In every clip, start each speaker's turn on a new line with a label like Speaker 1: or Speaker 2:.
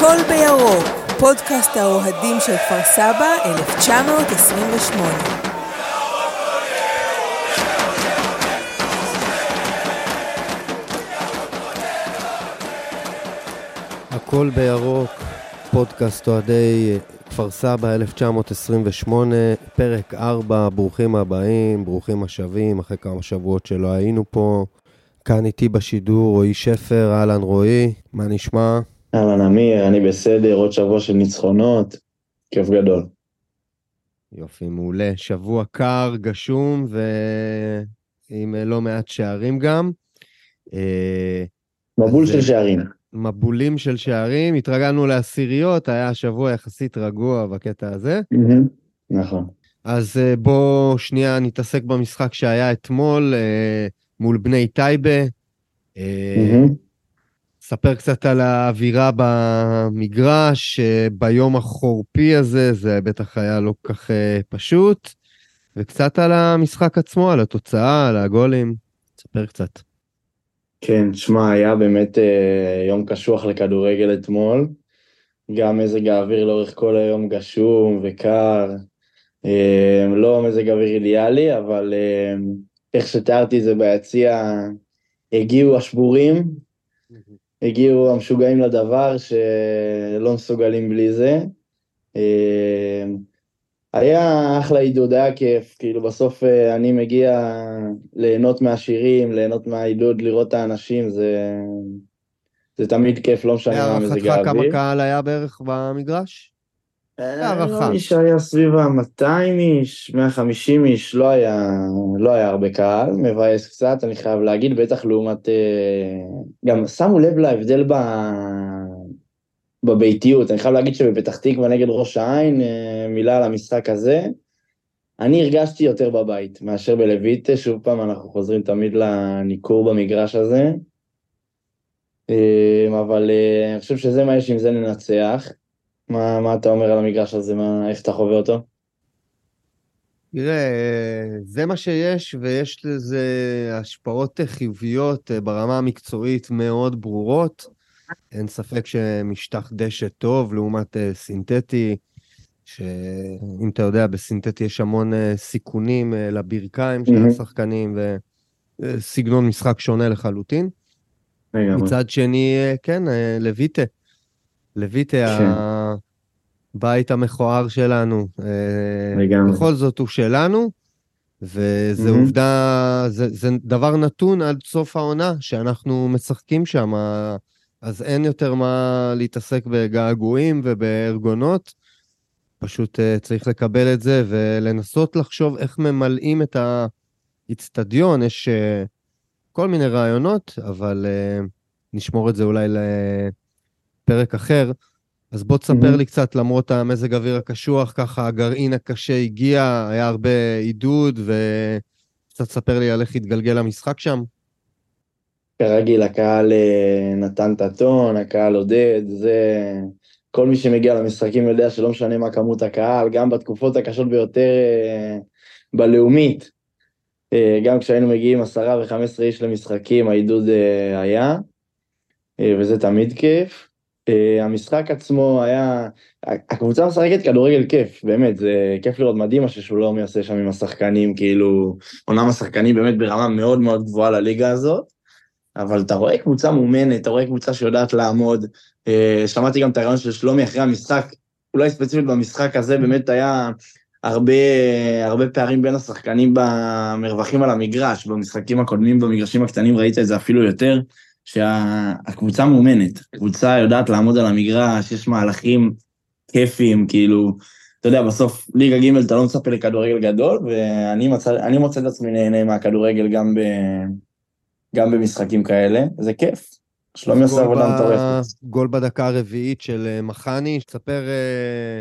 Speaker 1: הכל בירוק, פודקאסט האוהדים של כפר סבא, 1928.
Speaker 2: הכל בירוק, פודקאסט אוהדי כפר סבא 1928, פרק 4, ברוכים הבאים, ברוכים השבים, אחרי כמה שבועות שלא היינו פה. כאן איתי בשידור רועי שפר, אהלן רועי, מה נשמע?
Speaker 3: אהלן אמיר, אני בסדר, עוד שבוע של ניצחונות, כיף גדול.
Speaker 2: יופי, מעולה. שבוע קר, גשום ועם לא מעט שערים גם. אה,
Speaker 3: מבול של שערים.
Speaker 2: מבולים של שערים, התרגלנו לעשיריות, היה שבוע יחסית רגוע בקטע הזה.
Speaker 3: נכון.
Speaker 2: אז אה, בוא שנייה נתעסק במשחק שהיה אתמול אה, מול בני טייבה. ספר קצת על האווירה במגרש, אה, ביום החורפי הזה, זה בטח היה לא כל כך אה, פשוט, וקצת על המשחק עצמו, על התוצאה, על הגולים. ספר קצת.
Speaker 3: כן, תשמע, היה באמת אה, יום קשוח לכדורגל אתמול. גם מזג האוויר לאורך כל היום גשום וקר. לא מזג אוויר אידיאלי, אבל איך שתיארתי זה ביציע, הגיעו השבורים, הגיעו המשוגעים לדבר שלא מסוגלים בלי זה. אה, היה אחלה עידוד, היה כיף, כאילו בסוף אה, אני מגיע ליהנות מהשירים, ליהנות מהעידוד, לראות את האנשים, זה, זה תמיד כיף, לא משנה מה מזג
Speaker 2: להערכתך כמה
Speaker 3: האוויר.
Speaker 2: קהל היה בערך במגרש? הערכה.
Speaker 3: נראה לי שהיה סביב ה-200 איש, 150 איש, לא היה, לא היה הרבה קהל, מבאס קצת, אני חייב להגיד, בטח לעומת... אה, גם שמו לב להבדל ב... בביתיות, אני חייב להגיד שבפתח תקווה נגד ראש העין, אה, מילה על המשחק הזה, אני הרגשתי יותר בבית מאשר בלויטה, שוב פעם אנחנו חוזרים תמיד לניכור במגרש הזה, אה, אבל אני חושב שזה מה יש עם זה ננצח. מה, מה אתה אומר על המגרש הזה, מה, איך אתה חווה אותו?
Speaker 2: תראה, זה מה שיש, ויש לזה השפעות חיוביות אה, ברמה המקצועית מאוד ברורות. אין ספק שמשטח דשא טוב לעומת אה, סינתטי, שאם אתה יודע, בסינתטי יש המון אה, סיכונים לברכיים של. השחקנים, וסגנון משחק שונה לחלוטין. מצד שני, כן, לויטה. לויטה,
Speaker 3: כן.
Speaker 2: הבית המכוער שלנו. אה,
Speaker 3: לגמרי.
Speaker 2: בכל זאת הוא שלנו, וזה
Speaker 3: מהמם.
Speaker 2: עובדה, זה, זה דבר נתון עד סוף העונה, שאנחנו משחקים שם, אז אין יותר מה להתעסק בגעגועים ובארגונות. פשוט אה, צריך לקבל את זה ולנסות לחשוב איך ממלאים את האיצטדיון. יש אה, כל מיני רעיונות, אבל אה, נשמור את זה אולי לפרק אחר. אז בוא תספר
Speaker 3: מהמם.
Speaker 2: לי קצת, למרות המזג האוויר הקשוח, ככה הגרעין הקשה הגיע, היה הרבה עידוד, וקצת תספר לי על איך התגלגל המשחק שם.
Speaker 3: כרגיל, הקהל אה, נתן את הטון, הקהל עודד, זה... כל מי שמגיע למשחקים יודע שלא משנה מה כמות הקהל, גם בתקופות הקשות ביותר אה, בלאומית, אה, גם כשהיינו מגיעים עשרה וחמש עשרה איש למשחקים, העידוד היה, וזה תמיד כיף. אה, המשחק עצמו היה, הקבוצה משחקת כדורגל כיף, באמת, זה כיף לראות מדהים מה ששולומי עושה שם עם השחקנים, כאילו, אומנם השחקנים באמת ברמה מאוד מאוד גבוהה לליגה הזאת, אבל אתה רואה קבוצה מאומנת, אתה רואה קבוצה שיודעת לעמוד. אה, שמעתי גם את הרעיון של שלומי אחרי המשחק, אולי ספציפית במשחק הזה, באמת היה הרבה, הרבה פערים בין השחקנים במרווחים על המגרש, במשחקים הקודמים, במגרשים הקטנים ראית את זה אפילו יותר, שהקבוצה מאומנת, הקבוצה יודעת לעמוד על המגרש, יש מהלכים כיפיים, כאילו, אתה יודע, בסוף ליגה ג' אתה לא מצפה לכדורגל גדול, ואני מצא, מוצא את עצמי נהנה מהכדורגל גם ב... גם במשחקים כאלה, זה כיף. שלומי עושה עבודה מטורפת.
Speaker 2: גול בדקה הרביעית של אה, מחני, תספר אה,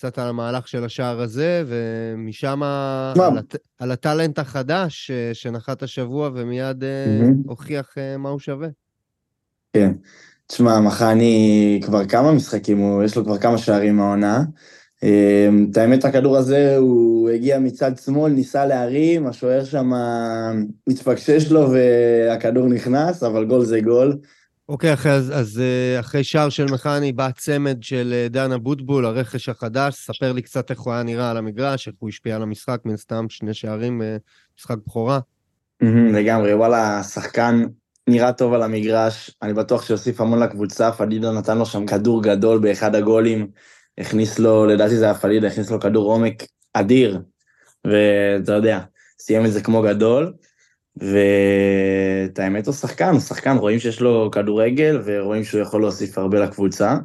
Speaker 2: קצת על המהלך של השער הזה, ומשם. על, הט... על הטאלנט החדש אה, שנחת השבוע ומיד אה. הוכיח אה, מה הוא שווה.
Speaker 3: כן. תשמע, מחני כבר כמה משחקים, הוא, יש לו כבר כמה שערים מהעונה. אמ, את האמת, הכדור הזה, הוא הגיע מצד שמאל, ניסה להרים, השוער שם התפקשש לו והכדור נכנס, אבל גול זה גול.
Speaker 2: אוקיי, אחרי, אז, אז אה, אחרי שער של מכני בא צמד של אה, דן אבוטבול, הרכש החדש. ספר לי קצת איך הוא היה נראה על המגרש, איך הוא השפיע על המשחק, מן סתם שני שערים, אה, משחק בכורה.
Speaker 3: לגמרי, וואלה, שחקן נראה טוב על המגרש, אני בטוח שיוסיף המון לקבוצה, פדידה נתן לו שם כדור גדול באחד הגולים, הכניס לו, לדעתי זה היה פדידה, הכניס לו כדור עומק אדיר, ואתה יודע, סיים את זה כמו גדול. ואת האמת הוא שחקן, הוא שחקן, רואים שיש לו כדורגל ורואים שהוא יכול להוסיף הרבה לקבוצה.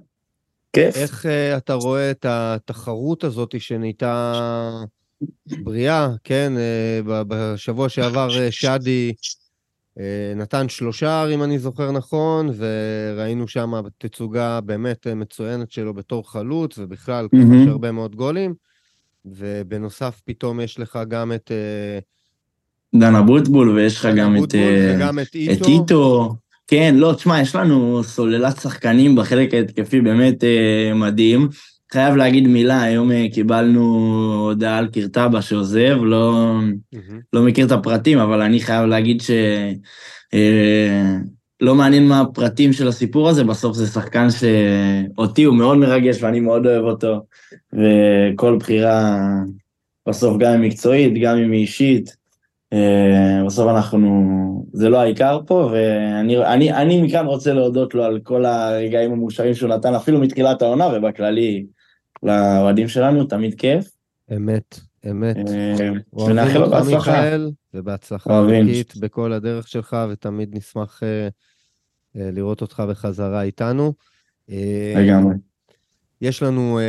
Speaker 3: כיף.
Speaker 2: איך uh, אתה רואה את התחרות הזאת שנהייתה בריאה, כן? Uh, בשבוע שעבר uh, שדי uh, נתן שלושה, אם אני זוכר נכון, וראינו שם תצוגה באמת מצוינת שלו בתור חלוץ, ובכלל mm-hmm. כבש הרבה מאוד גולים. ובנוסף, פתאום יש לך גם את... Uh,
Speaker 3: דן אבוטבול, ויש לך גם את,
Speaker 2: וגם את איטו. את איטו.
Speaker 3: כן, לא, תשמע, יש לנו סוללת שחקנים בחלק ההתקפי באמת אה, מדהים. חייב להגיד מילה, היום אה, קיבלנו הודעה על קרטבה שעוזב, לא, mm-hmm. לא מכיר את הפרטים, אבל אני חייב להגיד ש... אה, לא מעניין מה הפרטים של הסיפור הזה, בסוף זה שחקן שאותי הוא מאוד מרגש ואני מאוד אוהב אותו, וכל בחירה, בסוף גם אם מקצועית, גם אם היא אישית, אה, בסוף אנחנו, זה לא העיקר פה, ואני אני, אני מכאן רוצה להודות לו על כל הרגעים המאושרים שהוא נתן, אפילו מתחילת העונה, ובכללי, לאוהדים שלנו, תמיד כיף.
Speaker 2: אמת, אמת.
Speaker 3: אה, ונאחל לו בהצלחה.
Speaker 2: ובהצלחה ענקית בכל הדרך שלך, ותמיד נשמח אה, לראות אותך בחזרה איתנו.
Speaker 3: לגמרי.
Speaker 2: יש לנו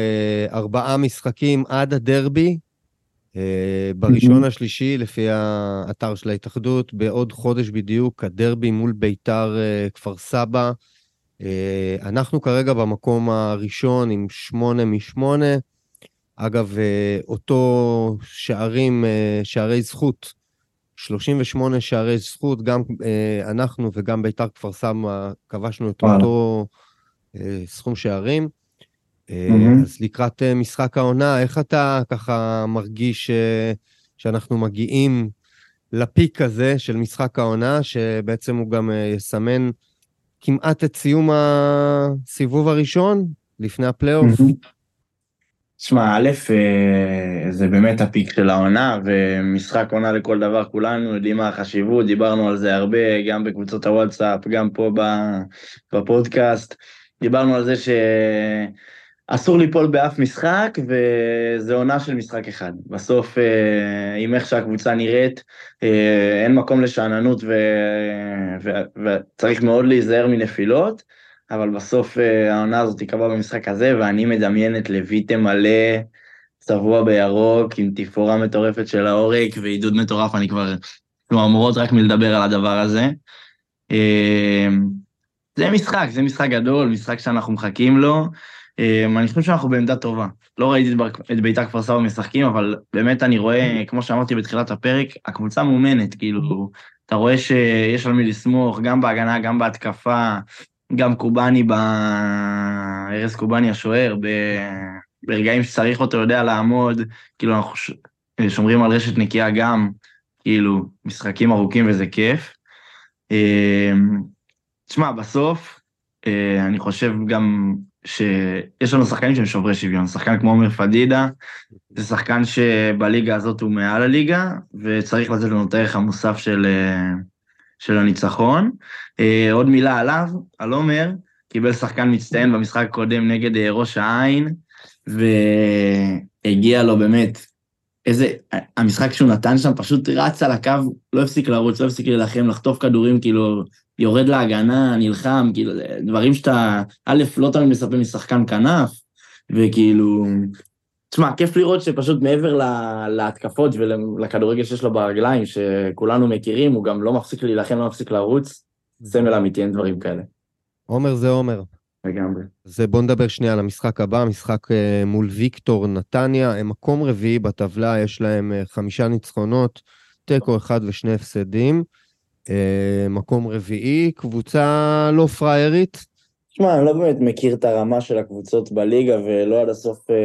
Speaker 2: ארבעה משחקים עד הדרבי, אה, בראשון השלישי, לפי האתר של ההתאחדות, בעוד חודש בדיוק, הדרבי מול ביתר אה, כפר סבא. אה, אנחנו כרגע במקום הראשון עם שמונה משמונה. אגב, אותו שערים, שערי זכות, 38 שערי זכות, גם אנחנו וגם ביתר כפר סבא כבשנו את אותו סכום שערים. Mm-hmm. אז לקראת אה, משחק העונה, איך אתה ככה מרגיש אה, שאנחנו מגיעים לפיק הזה של משחק העונה, שבעצם הוא גם יסמן כמעט את סיום הסיבוב הראשון, לפני הפלייאוף?
Speaker 3: תשמע, א', זה באמת הפיק של העונה, ומשחק עונה לכל דבר, כולנו יודעים מה החשיבות, דיברנו על זה הרבה, גם בקבוצות הוואטסאפ, גם פה בפודקאסט. דיברנו על זה ש... אסור ליפול באף משחק, וזה עונה של משחק אחד. בסוף, אה, עם איך שהקבוצה נראית, אה, אין מקום לשאננות ו... ו... וצריך מאוד להיזהר מנפילות, אבל בסוף אה, העונה הזאת תיקבע במשחק הזה, ואני מדמיין את לויטה מלא, צבוע בירוק, עם תפאורה מטורפת של העורק ועידוד מטורף, אני כבר, כלומר, אמורות רק מלדבר על הדבר הזה. זה משחק, זה משחק גדול, משחק שאנחנו מחכים לו. אמ, אני חושב שאנחנו בעמדה טובה. לא ראיתי את בית"ר כפר סבא משחקים, אבל באמת אני רואה, כמו שאמרתי בתחילת הפרק, הקבוצה מאומנת, כאילו, אתה רואה שיש על מי לסמוך, גם בהגנה, גם בהתקפה, גם קובאני, ב... ארז קובאני השוער, ב... ברגעים שצריך אותו יודע לעמוד, כאילו אנחנו שומרים על רשת נקייה גם, כאילו, משחקים ארוכים וזה כיף. אמ, תשמע, בסוף, אה, אני חושב גם שיש לנו שחקנים שהם שוברי שוויון, שחקן כמו עומר פדידה, זה שחקן שבליגה הזאת הוא מעל הליגה, וצריך לתת לנו את הערך המוסף של, אה, של הניצחון. אה, עוד מילה עליו, על עומר, קיבל שחקן מצטיין במשחק הקודם נגד אה, ראש העין, והגיע לו באמת, איזה, המשחק שהוא נתן שם פשוט רץ על הקו, לא הפסיק לרוץ, לא הפסיק להילחם, לחטוף כדורים, כאילו, יורד להגנה, נלחם, כאילו, דברים שאתה, א', לא תמיד מספר משחקן כנף, וכאילו, תשמע, כיף לראות שפשוט מעבר לה, להתקפות ולכדורגל שיש לו ברגליים, שכולנו מכירים, הוא גם לא מפסיק להילחם, לא מפסיק לרוץ, סמל אמיתי, אין דברים כאלה.
Speaker 2: עומר זה עומר.
Speaker 3: לגמרי.
Speaker 2: אז בואו נדבר שנייה על המשחק הבא, משחק אה, מול ויקטור נתניה, הם מקום רביעי בטבלה, יש להם אה, חמישה ניצחונות, תיקו אחד ושני הפסדים. אה, מקום רביעי, קבוצה לא פריירית.
Speaker 3: תשמע, אני לא באמת מכיר את הרמה של הקבוצות בליגה ולא עד הסוף אה,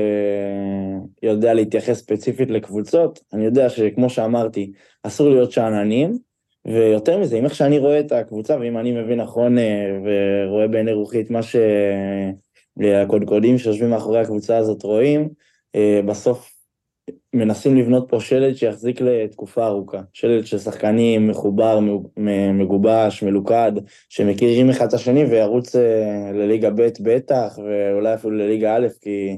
Speaker 3: יודע להתייחס ספציפית לקבוצות. אני יודע שכמו שאמרתי, אסור להיות שאננים, ויותר מזה, אם איך שאני רואה את הקבוצה, ואם אני מבין נכון ורואה בעיני רוחי את מה שהקודקודים שיושבים מאחורי הקבוצה הזאת רואים, בסוף מנסים לבנות פה שלד שיחזיק לתקופה ארוכה. שלד של שחקנים מחובר, מגובש, מלוכד, שמכירים אחד את השני וירוץ לליגה ב' בטח, ואולי אפילו לליגה א', כי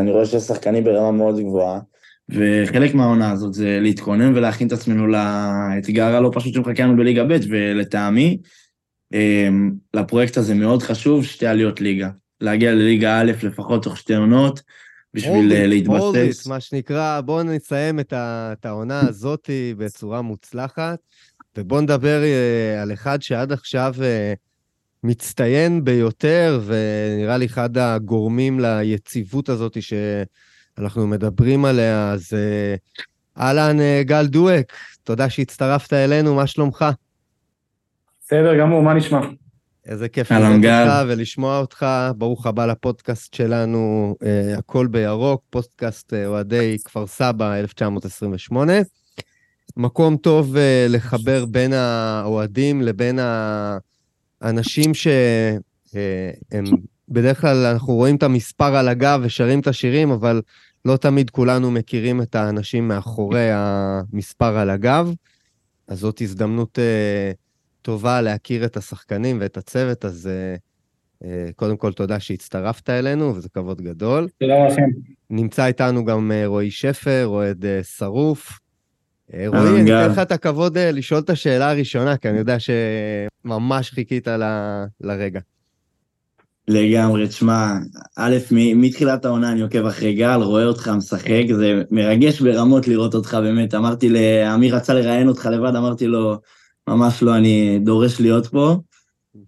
Speaker 3: אני רואה שיש שחקנים ברמה מאוד גבוהה. וחלק מהעונה הזאת זה להתכונן ולהכין את עצמנו לאתגר הלא פשוט שמחכה לנו בליגה ב', ולטעמי, לפרויקט הזה מאוד חשוב שתי עליות ליגה. להגיע לליגה א' לפחות תוך שתי עונות, בשביל אה, להתבסס. אורביט,
Speaker 2: מה שנקרא, בואו נסיים את העונה הזאת בצורה מוצלחת, ובואו נדבר אה, על אחד שעד עכשיו אה, מצטיין ביותר, ונראה לי אחד הגורמים ליציבות הזאת שאנחנו מדברים עליה, אז אהלן, גל דואק, תודה שהצטרפת אלינו, מה שלומך?
Speaker 4: בסדר גמור, מה נשמע?
Speaker 2: איזה כיף לראות אותך ולשמוע אותך. ברוך הבא לפודקאסט שלנו, uh, הכל בירוק, פודקאסט uh, אוהדי כפר סבא 1928. מקום טוב uh, לחבר בין האוהדים לבין האנשים שהם, uh, בדרך כלל אנחנו רואים את המספר על הגב ושרים את השירים, אבל לא תמיד כולנו מכירים את האנשים מאחורי המספר על הגב. אז זאת הזדמנות... Uh, טובה להכיר את השחקנים ואת הצוות, אז uh, uh, קודם כל תודה שהצטרפת אלינו, וזה כבוד גדול.
Speaker 4: תודה לכם.
Speaker 2: נמצא איתנו גם uh, רועי שפר, אוהד uh, שרוף. Uh, רועי, אני אתן לך את הכבוד uh, לשאול את השאלה הראשונה, כי אני יודע שממש חיכית ל... לרגע.
Speaker 3: לגמרי, תשמע, א', מתחילת העונה אני עוקב אחרי גל, רואה אותך משחק, זה מרגש ברמות לראות אותך, באמת. אמרתי לאמיר רצה לראיין אותך לבד, אמרתי לו, ממש לא, אני דורש להיות פה.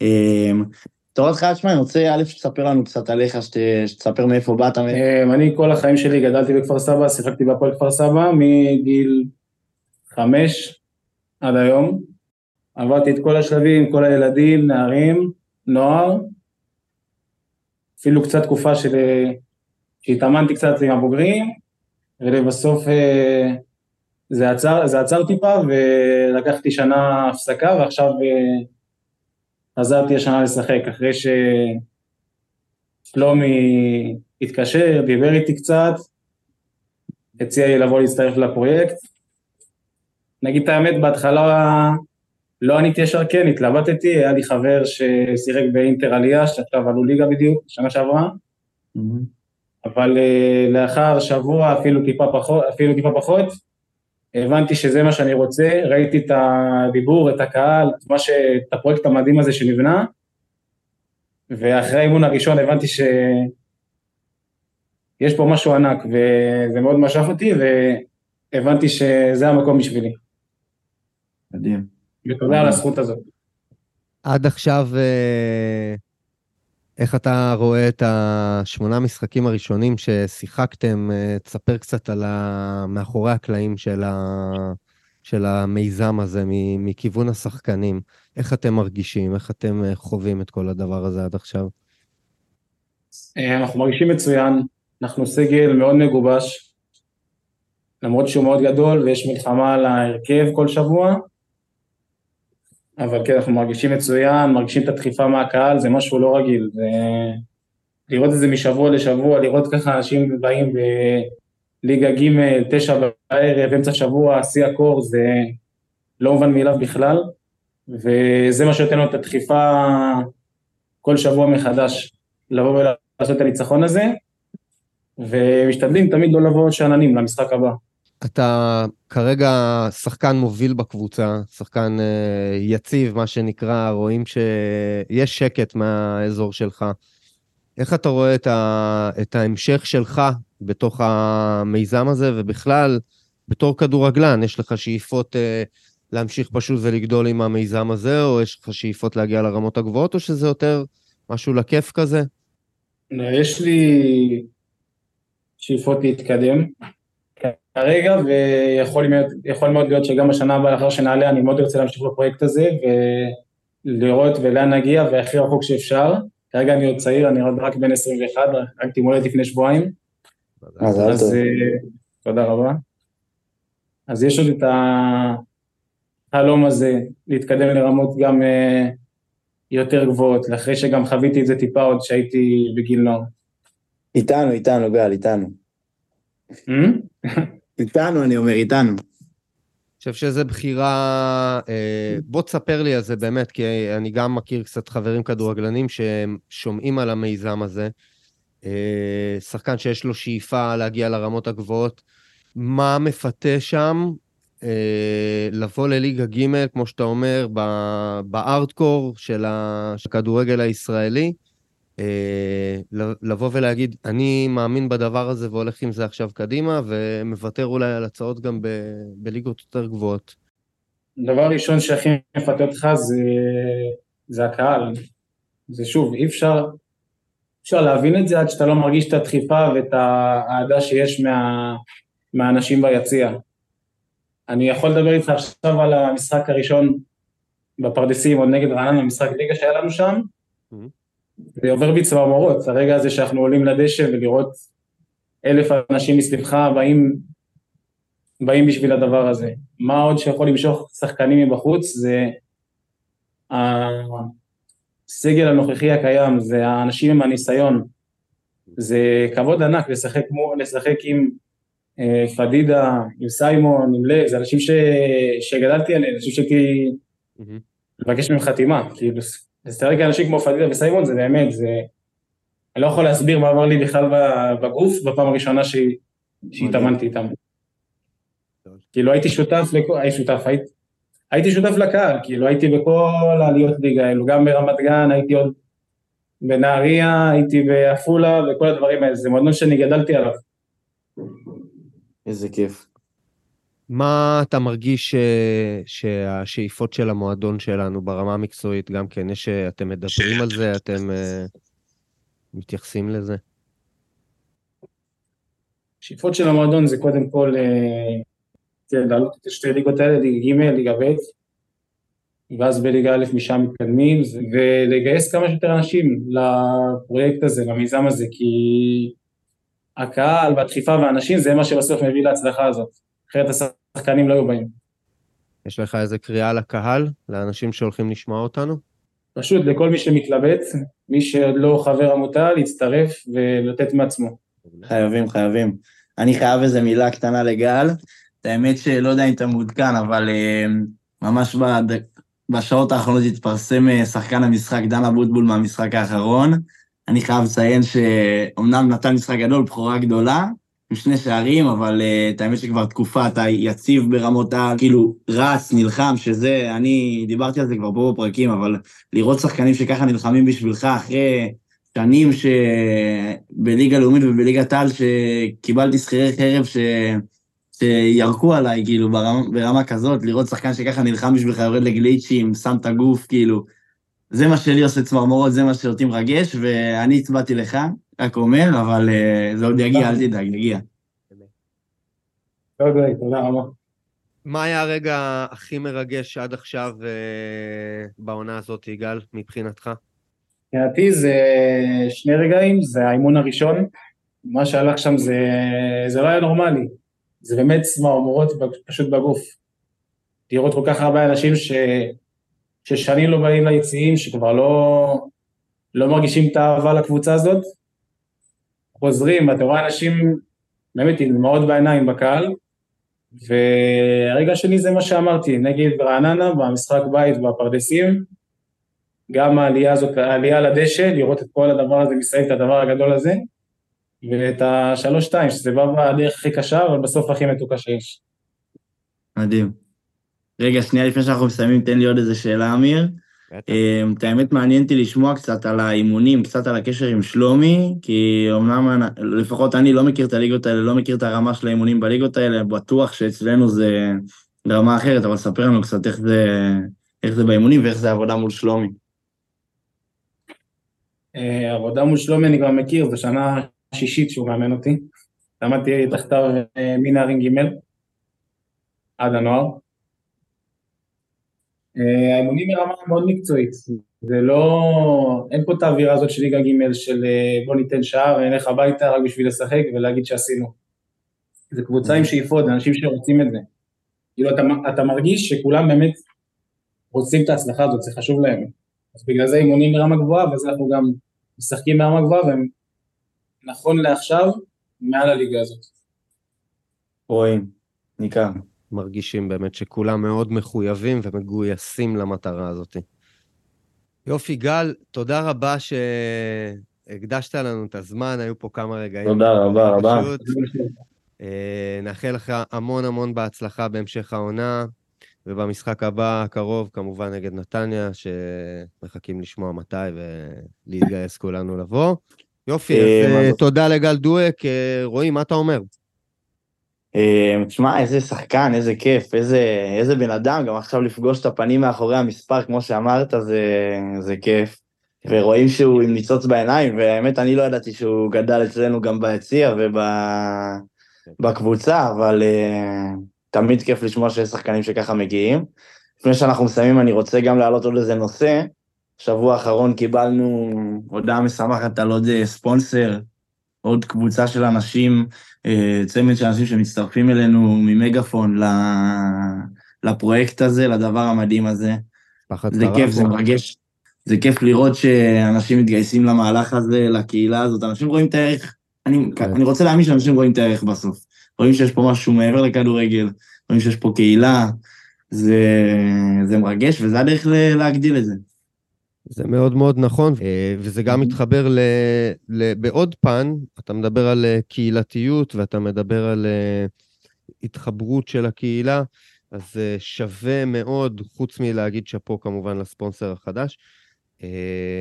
Speaker 3: אמ, תורת אותך, תשמע, אני רוצה א', שתספר לנו קצת עליך, שתספר מאיפה באת.
Speaker 4: אמ, אני כל החיים שלי גדלתי בכפר סבא, שיחקתי בהפועל כפר סבא מגיל חמש עד היום. עברתי את כל השלבים, כל הילדים, נערים, נוער. אפילו קצת תקופה של... שהתאמנתי קצת עם הבוגרים, ולבסוף אה, זה עצר, זה עצר טיפה ולקחתי שנה הפסקה ועכשיו אה, חזרתי השנה לשחק אחרי ששלומי התקשר, דיבר איתי קצת, הציע לי לבוא להצטרף לפרויקט. נגיד את האמת, בהתחלה לא עניתי ישר כן, התלבטתי, היה לי חבר ששיחק באינטר עלייה, שעכשיו עלו ליגה בדיוק, שנה שעברה, mm-hmm. אבל uh, לאחר שבוע, אפילו טיפה פחות, אפילו טיפה פחות, הבנתי שזה מה שאני רוצה, ראיתי את הדיבור, את הקהל, את, ש... את הפרויקט המדהים הזה שנבנה, ואחרי האימון הראשון הבנתי שיש פה משהו ענק, וזה מאוד משך אותי, והבנתי שזה המקום בשבילי.
Speaker 3: מדהים.
Speaker 4: ותודה על הזכות הזאת.
Speaker 2: עד עכשיו אה, איך אתה רואה את השמונה משחקים הראשונים ששיחקתם? אה, תספר קצת על. מאחורי הקלעים של, ה... של המיזם הזה מכיוון השחקנים. איך אתם מרגישים? איך אתם אה, חווים את כל הדבר הזה עד עכשיו?
Speaker 4: אה, אנחנו מרגישים מצוין, אנחנו סגל מאוד מגובש, למרות שהוא מאוד גדול ויש מלחמה על ההרכב כל שבוע, אבל כן, אנחנו מרגישים מצוין, מרגישים את הדחיפה מהקהל, זה משהו לא רגיל. זה... לראות את זה משבוע לשבוע, לראות ככה אנשים באים בליגה ג', תשע בערב, אמצע שבוע, שיא הקור, זה לא מובן מאליו בכלל, וזה מה שנותן לנו את הדחיפה כל שבוע מחדש, לבוא ולעשות את הניצחון הזה, ומשתדלים תמיד לא לבוא שאננים למשחק הבא.
Speaker 2: אתה כרגע שחקן מוביל בקבוצה, שחקן uh, יציב, מה שנקרא, רואים שיש שקט מהאזור שלך. איך אתה רואה את, ה, את ההמשך שלך בתוך המיזם הזה, ובכלל, בתור כדורגלן, יש לך שאיפות uh, להמשיך פשוט ולגדול עם המיזם הזה, או יש לך שאיפות להגיע לרמות הגבוהות, או שזה יותר משהו לכיף כזה?
Speaker 4: יש לי שאיפות להתקדם. כרגע, ויכול מאוד, להיות שגם בשנה הבאה, לאחר שנעלה, אני מאוד רוצה להמשיך בפרויקט הזה, ולראות ולאן נגיע, והכי רחוק שאפשר. כרגע אני עוד צעיר, אני עוד רק בן 21, רק תימולד לפני שבועיים. אז אה, תודה רבה. אז יש עוד את החלום הזה, להתקדם לרמות גם אה, יותר גבוהות, אחרי שגם חוויתי את זה טיפה עוד כשהייתי בגיל נוער.
Speaker 3: איתנו, איתנו, גל, איתנו.
Speaker 4: Hmm?
Speaker 3: איתנו, אני אומר, איתנו.
Speaker 2: אני חושב שזו בחירה... אה, בוא תספר לי על זה באמת, כי אני גם מכיר קצת חברים כדורגלנים ששומעים על המיזם הזה. אה, שחקן שיש לו שאיפה להגיע לרמות הגבוהות. מה מפתה שם? אה, לבוא לליגה ג', כמו שאתה אומר, ב- בארדקור של הכדורגל הישראלי, אה, לבוא ולהגיד, אני מאמין בדבר הזה והולך עם זה עכשיו קדימה, ומוותר אולי על הצעות גם ב- בליגות יותר גבוהות.
Speaker 4: דבר ראשון שהכי מפתה אותך זה, זה הקהל. זה שוב, אי אפשר, אפשר להבין את זה עד שאתה לא מרגיש את הדחיפה ואת האהדה שיש מה, מהאנשים ביציע. אני יכול לדבר איתך עכשיו על המשחק הראשון בפרדסים, עוד נגד רעננה, משחק ליגה שהיה לנו שם.
Speaker 2: Mhm.
Speaker 4: זה עובר בי צמרמורות, הרגע הזה שאנחנו עולים לדשא ולראות אלף אנשים מסביבך באים, באים בשביל הדבר הזה. מה עוד שיכול למשוך שחקנים מבחוץ זה הסגל הנוכחי הקיים, זה האנשים עם הניסיון. זה כבוד ענק לשחק, כמו, לשחק עם אה, פדידה, עם סיימון, עם לב, זה אנשים ש... שגדלתי עליהם, אנשים שהייתי
Speaker 2: מהמם.
Speaker 4: מבקש מהם חתימה, כאילו, לשחק אנשים כמו פדידה וסיימון זה באמת, זה... אני לא יכול להסביר מה עבר לי בכלל בגוף בפעם הראשונה שהתאמנתי איתם. כאילו הייתי שותף, לכל- הייתי שותף, הייתי, הייתי שותף לקהל, כאילו הייתי בכל העליות ליגה האלו, גם ברמת גן, הייתי עוד בנהריה, הייתי בעפולה, וכל הדברים האלה, זה מועדון שאני גדלתי עליו.
Speaker 3: איזה כיף.
Speaker 2: מה אתה מרגיש אה, שהשאיפות של המועדון שלנו ברמה המקצועית גם כן, יש, אה, אתם מדברים על זה, אתם אה, מתייחסים לזה?
Speaker 4: השאיפות של המועדון זה קודם כל אה, כן, לעלות את שתי הליגות האלה, ליגה ג', ליגה ב', ואז בליגה א' משם מתקדמים, ולגייס כמה שיותר אנשים לפרויקט הזה, למיזם הזה, כי הקהל והדחיפה והאנשים זה מה שבסוף מביא להצלחה הזאת, אחרת השחקנים לא היו באים.
Speaker 2: יש לך איזה קריאה לקהל, לאנשים שהולכים לשמוע אותנו?
Speaker 4: פשוט לכל מי שמתלבט, מי שעוד לא חבר עמותה, להצטרף ולתת מעצמו.
Speaker 3: חייבים, חייבים. אני חייב איזה מילה קטנה לגל. את האמת שלא יודע אם אתה מעודכן, אבל אה, ממש בד... בשעות האחרונות התפרסם אה, שחקן המשחק, דן אבוטבול מהמשחק האחרון. אני חייב לציין שאומנם נתן משחק גדול, בכורה גדולה, עם שני שערים, אבל אה, את האמת שכבר תקופה אתה יציב ברמות ה... כאילו, רץ, נלחם, שזה, אני דיברתי על זה כבר פה בפרקים, אבל לראות שחקנים שככה נלחמים בשבילך אחרי שנים שבליגה לאומית ובליגת העל שקיבלתי שכירי חרב ש... שירקו עליי, כאילו, ברמה, ברמה כזאת, לראות שחקן שככה נלחם בשבילך, יורד לגליצ'ים, שם את הגוף, כאילו, זה מה שלי עושה צמרמורות, זה מה שאותי מרגש, ואני הצבעתי לך, רק אומר, אבל uh, זה עוד יגיע, אל תדאג, יגיע.
Speaker 4: יודע, תודה רבה.
Speaker 2: מה היה הרגע הכי מרגש עד עכשיו אה, בעונה הזאת, יגאל, מבחינתך?
Speaker 4: מבחינתי זה שני רגעים, זה האימון הראשון, מה שהלך שם זה, זה לא היה נורמלי, זה באמת צמרמורות פשוט בגוף. לראות כל כך הרבה אנשים ש, ששנים לא באים ליציעים, שכבר לא, לא מרגישים את האהבה לקבוצה הזאת, חוזרים, ואתה רואה אנשים באמת עם דמעות בעיניים בקהל, והרגע השני זה מה שאמרתי, נגד רעננה במשחק בית בפרדסים, גם העלייה הזאת, העלייה לדשא, לראות את כל הדבר הזה, מסיים את הדבר הגדול הזה, ואת השלוש-שתיים, שזה בא בדרך הכי קשה, אבל בסוף הכי מתוקה שיש.
Speaker 3: מדהים. רגע, שנייה לפני שאנחנו מסיימים, תן לי עוד איזה שאלה, אמיר. אמ, את האמת מעניין אותי לשמוע קצת על האימונים, קצת על הקשר עם שלומי, כי אמנם לפחות אני לא מכיר את הליגות האלה, לא מכיר את הרמה של האימונים בליגות האלה, בטוח שאצלנו זה רמה אחרת, אבל ספר לנו קצת איך זה, איך זה באימונים ואיך זה עבודה מול שלומי.
Speaker 4: אה, עבודה מול שלומי אני כבר מכיר, זו שנה שישית שהוא מאמן אותי. למדתי תחתיו אה, מנערים ג' עד הנוער. אה, האימונים ברמה מאוד מקצועית, זה לא, אין פה את האווירה הזאת של ליגה ג' של אה, בוא ניתן שעה ונלך הביתה רק בשביל לשחק ולהגיד שעשינו. זה קבוצה עם שאיפות, אנשים שרוצים את זה. כאילו אתה, אתה מרגיש שכולם באמת רוצים את ההצלחה הזאת, זה חשוב להם. אז בגלל זה אימונים ברמה גבוהה, ואז אנחנו גם משחקים ברמה גבוהה, והם נכון לעכשיו, מעל הליגה הזאת.
Speaker 3: רואים, ניכר.
Speaker 2: מרגישים באמת שכולם מאוד מחויבים ומגויסים למטרה הזאת. יופי, גל, תודה רבה שהקדשת לנו את הזמן, היו פה כמה רגעים.
Speaker 3: תודה רבה רבה.
Speaker 2: אה, נאחל לך המון המון בהצלחה בהמשך העונה, ובמשחק הבא הקרוב, כמובן נגד נתניה, שמחכים לשמוע מתי ולהתגייס כולנו לבוא. יופי, אז
Speaker 3: אה, מה
Speaker 2: אה? תודה לגל דואק. רועי, מה אתה אומר?
Speaker 3: אה, תשמע, איזה שחקן, איזה כיף, איזה, איזה בן אדם, גם עכשיו לפגוש את הפנים מאחורי המספר, כמו שאמרת, זה, זה כיף. ורואים שהוא עם ניצוץ בעיניים, והאמת, אני לא ידעתי שהוא גדל אצלנו גם ביציע ובקבוצה, אבל uh, תמיד כיף לשמוע שיש שחקנים שככה מגיעים. לפני שאנחנו מסיימים, אני רוצה גם להעלות עוד איזה נושא. שבוע האחרון קיבלנו הודעה משמחת על עוד אה, ספונסר, עוד קבוצה של אנשים, אה, צמד של אנשים שמצטרפים אלינו ממגפון ל- לפרויקט הזה, לדבר המדהים הזה. זה כיף, זה. מרגש. זה כיף לראות שאנשים מתגייסים למהלך הזה, לקהילה הזאת. אנשים רואים את הערך, אני,
Speaker 2: כן.
Speaker 3: אני רוצה להאמין שאנשים רואים את הערך בסוף. רואים שיש פה משהו מעבר לכדורגל, רואים שיש פה קהילה, זה, זה מרגש, וזה הדרך להגדיל את זה.
Speaker 2: זה מאוד מאוד נכון, אה, וזה גם. מתחבר ל, ל, בעוד פן, אתה מדבר על אה, קהילתיות ואתה מדבר על אה, התחברות של הקהילה, אז אה, שווה מאוד, חוץ מלהגיד שאפו כמובן לספונסר החדש,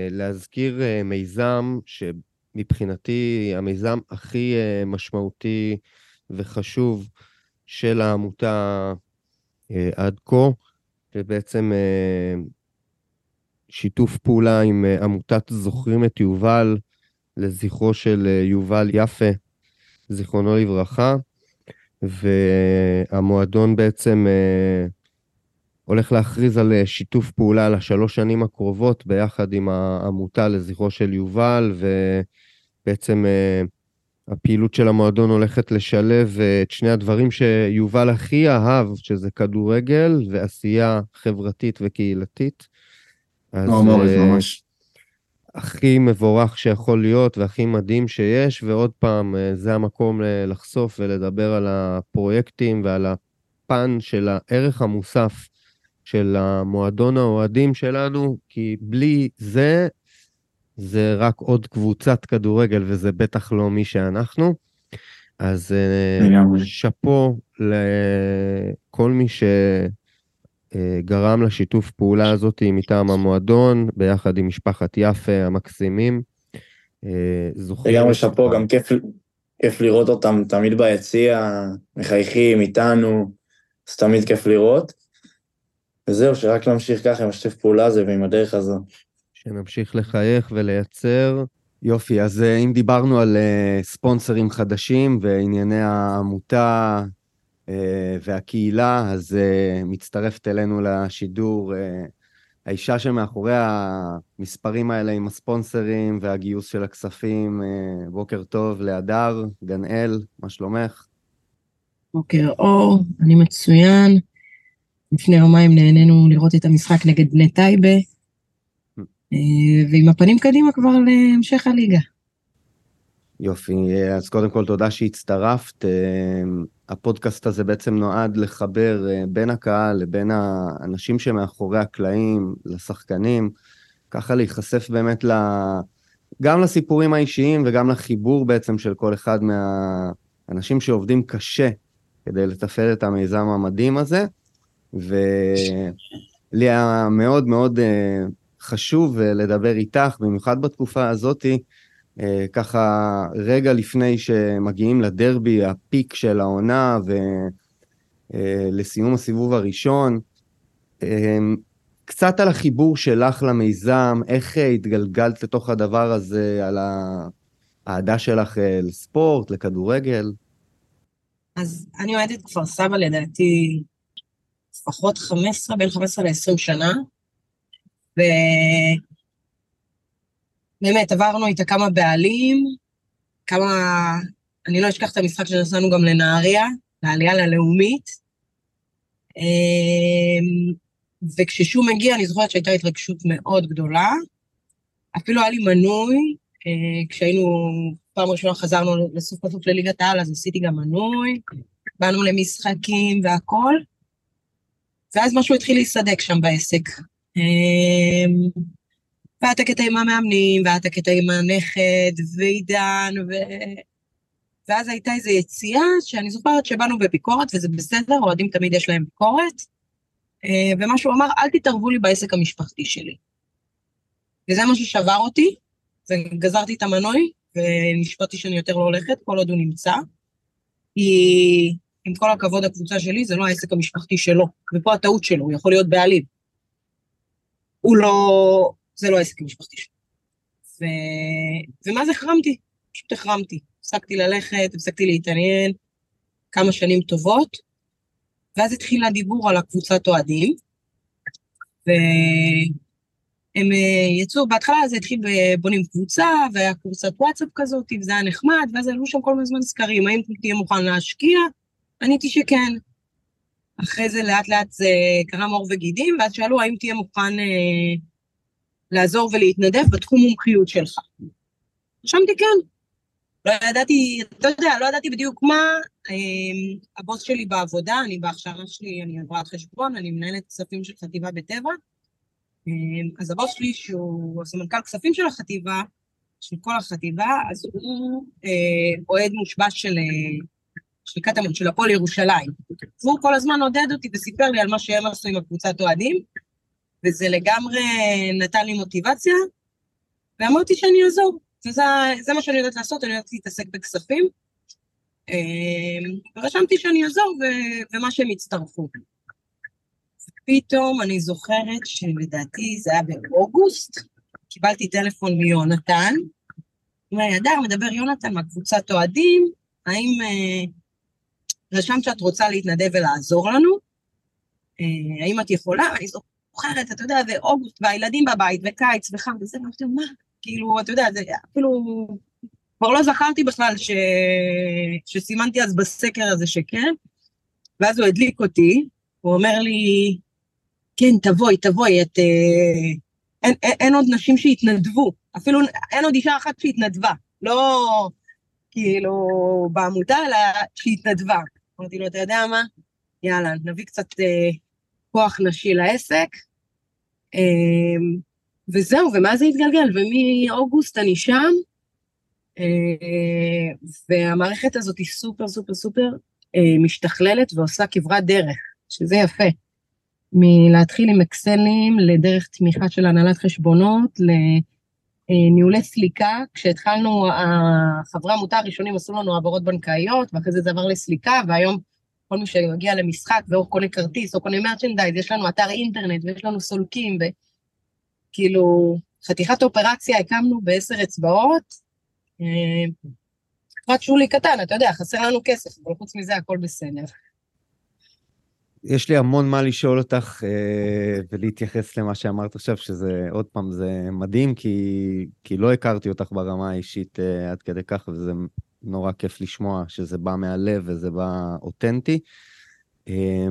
Speaker 2: להזכיר מיזם שמבחינתי המיזם הכי משמעותי וחשוב של העמותה עד כה, שבעצם אה, שיתוף פעולה עם אה, עמותת זוכרים את יובל, לזכרו של אה, יובל יפה, זיכרונו לברכה, והמועדון בעצם אה, הולך להכריז על שיתוף פעולה לשלוש שנים הקרובות ביחד עם העמותה לזכרו של יובל, ובעצם הפעילות של המועדון הולכת לשלב את שני הדברים שיובל הכי אהב, שזה כדורגל ועשייה חברתית וקהילתית. אז
Speaker 3: ממש,
Speaker 2: אה,
Speaker 3: ממש.
Speaker 2: הכי מבורך שיכול להיות והכי מדהים שיש, ועוד פעם, אה, זה המקום ל- לחשוף ולדבר על הפרויקטים ועל הפן של הערך המוסף של המועדון האוהדים שלנו, כי בלי זה, זה רק עוד קבוצת כדורגל, וזה בטח לא מי שאנחנו. אז אה. שאפו לכל מי שגרם לשיתוף פעולה הזאת מטעם המועדון, ביחד עם משפחת יפה המקסימים. אה, זוכרים
Speaker 3: לגמרי שאפו, גם כיף, כיף לראות אותם תמיד ביציע, מחייכים איתנו, אז תמיד כיף לראות. וזהו, שרק נמשיך ככה עם השתף פעולה הזה ועם הדרך הזו.
Speaker 2: שנמשיך לחייך ולייצר. יופי, אז אה, אם דיברנו על אה, ספונסרים חדשים וענייני העמותה אה, והקהילה, אז אה, מצטרפת אלינו לשידור אה, האישה שמאחורי המספרים האלה עם הספונסרים והגיוס של הכספים. אה, בוקר טוב להדר, גנאל, מה שלומך?
Speaker 5: בוקר אור, אני מצוין. לפני יומיים נהנינו לראות את המשחק נגד בני טייבה, אה, ועם הפנים קדימה כבר להמשך הליגה.
Speaker 2: יופי, אז קודם כל תודה שהצטרפת. אה, הפודקאסט הזה בעצם נועד לחבר אה, בין הקהל לבין האנשים שמאחורי הקלעים, לשחקנים, ככה להיחשף באמת ל... גם לסיפורים האישיים וגם לחיבור בעצם של כל אחד מהאנשים שעובדים קשה כדי לתפעל את המיזם המדהים הזה. ולי היה מאוד מאוד אה, חשוב לדבר איתך, במיוחד בתקופה הזאתי, ככה רגע לפני שמגיעים לדרבי, הפיק של העונה ולסיום הסיבוב הראשון. אה, קצת על החיבור שלך למיזם, איך אה, התגלגלת לתוך הדבר הזה, על האהדה שלך אה, לספורט, לכדורגל.
Speaker 5: אז אני אוהדת כפר סבא לדעתי לפחות 15, בין 15 ל-20 שנה, ובאמת עברנו איתה כמה בעלים, כמה, אני לא אשכח את המשחק שנסענו גם לנהריה, לעלייה ללאומית. אמ, וכששום הגיע, אני זוכרת שהייתה התרגשות מאוד גדולה. אפילו היה לי מנוי, אה, כשהיינו, פעם ראשונה חזרנו לסוף בסוף לליגת העל, אז עשיתי גם מנוי, באנו למשחקים והכל, ואז משהו התחיל להיסדק שם בעסק. אה, והיה את הקטע עם המאמנים, והיה את הקטע עם הנכד, ועידן, ו... ואז הייתה איזו יציאה שאני זוכרת שבאנו בביקורת, וזה בסדר, אוהדים תמיד יש להם ביקורת, אה, ומה שהוא אמר, אל תתערבו לי בעסק המשפחתי שלי. וזה מה ששבר אותי, וגזרתי את המנוי, ונשפטתי שאני יותר לא הולכת, כל עוד הוא נמצא. כי עם כל הכבוד הקבוצה שלי, זה לא העסק המשפחתי שלו, ופה הטעות שלו, הוא יכול להיות בעלים. הוא לא, זה לא העסק המשפחתי שלו. ו... ומה זה החרמתי? פשוט החרמתי. הפסקתי ללכת, הפסקתי להתעניין כמה שנים טובות, ואז התחיל הדיבור על הקבוצת אוהדים, והם אה, יצאו, בהתחלה זה התחיל בבונים קבוצה, והיה קבוצת וואטסאפ כזאת, וזה היה נחמד, ואז עלו שם כל הזמן סקרים, האם תהיה מוכן להשקיע? עניתי שכן. אחרי זה לאט לאט זה קרם עור וגידים, ואז שאלו האם תהיה מוכן אה, לעזור ולהתנדב בתחום מומחיות שלך. רשמתי כן. לא ידעתי, אתה יודע, לא ידעתי בדיוק מה. אה, הבוס שלי בעבודה, אני בהכשרה שלי, אני עברת חשבון, אני מנהלת כספים של חטיבה בטבע. אה, אז הבוס שלי, שהוא הסמנכ"ל כספים של החטיבה, של כל החטיבה, אז הוא אה, אוהד מושבע של, אה, של קטמון, של הפועל ירושלים. והוא כל הזמן עודד אותי וסיפר לי על מה שהם עשו עם הקבוצת אוהדים, וזה לגמרי נתן לי מוטיבציה, ואמרתי שאני אעזור. וזה מה שאני יודעת לעשות, אני יודעת להתעסק בכספים. אמ, ורשמתי שאני אעזור ו- ומה שהם יצטרפו. פתאום אני זוכרת שלדעתי זה היה באוגוסט, קיבלתי טלפון מיונתן, אומר, אדר, מדבר יונתן מהקבוצת אוהדים, האם אה, רשמת שאת רוצה להתנדב ולעזור לנו? אה, האם את יכולה? אני זוכרת, אתה יודע, זה אוגוסט, והילדים בבית, וקיץ, וחם, וזה, ואמרתי, מה? כאילו, אתה יודע, זה אפילו... כבר לא זכרתי בכלל ש... שסימנתי אז בסקר הזה שכן, ואז הוא הדליק אותי, הוא אומר לי, כן, תבואי, תבואי, את... אה, אין, אין, אין עוד נשים שהתנדבו, אפילו אין עוד אישה אחת שהתנדבה, לא כאילו בעמותה, אלא שהתנדבה. אמרתי לו, אתה יודע מה? יאללה, נביא קצת אה, כוח נשי לעסק. אה, וזהו, ומה זה התגלגל? ומאוגוסט אני שם, אה, והמערכת הזאת היא סופר סופר סופר אה, משתכללת ועושה כברת דרך, שזה יפה. מלהתחיל עם אקסלים לדרך תמיכה של הנהלת חשבונות, לניהולי סליקה, כשהתחלנו, חברי העמותה הראשונים עשו לנו העברות בנקאיות, ואחרי זה זה עבר לסליקה, והיום כל מי שמגיע למשחק ואו קונה כרטיס או קונה מרצ'נדייז, יש לנו אתר אינטרנט ויש לנו סולקים, כאילו, חתיכת אופרציה הקמנו בעשר אצבעות, אה, שולי קטן, אתה יודע, חסר לנו כסף, אבל חוץ מזה הכל בסדר.
Speaker 2: יש לי המון מה לשאול אותך אה, ולהתייחס למה שאמרת עכשיו, שזה, עוד פעם, זה מדהים, כי, כי לא הכרתי אותך ברמה האישית אה, עד כדי כך, וזה נורא כיף לשמוע שזה בא מהלב וזה בא אותנטי. אה,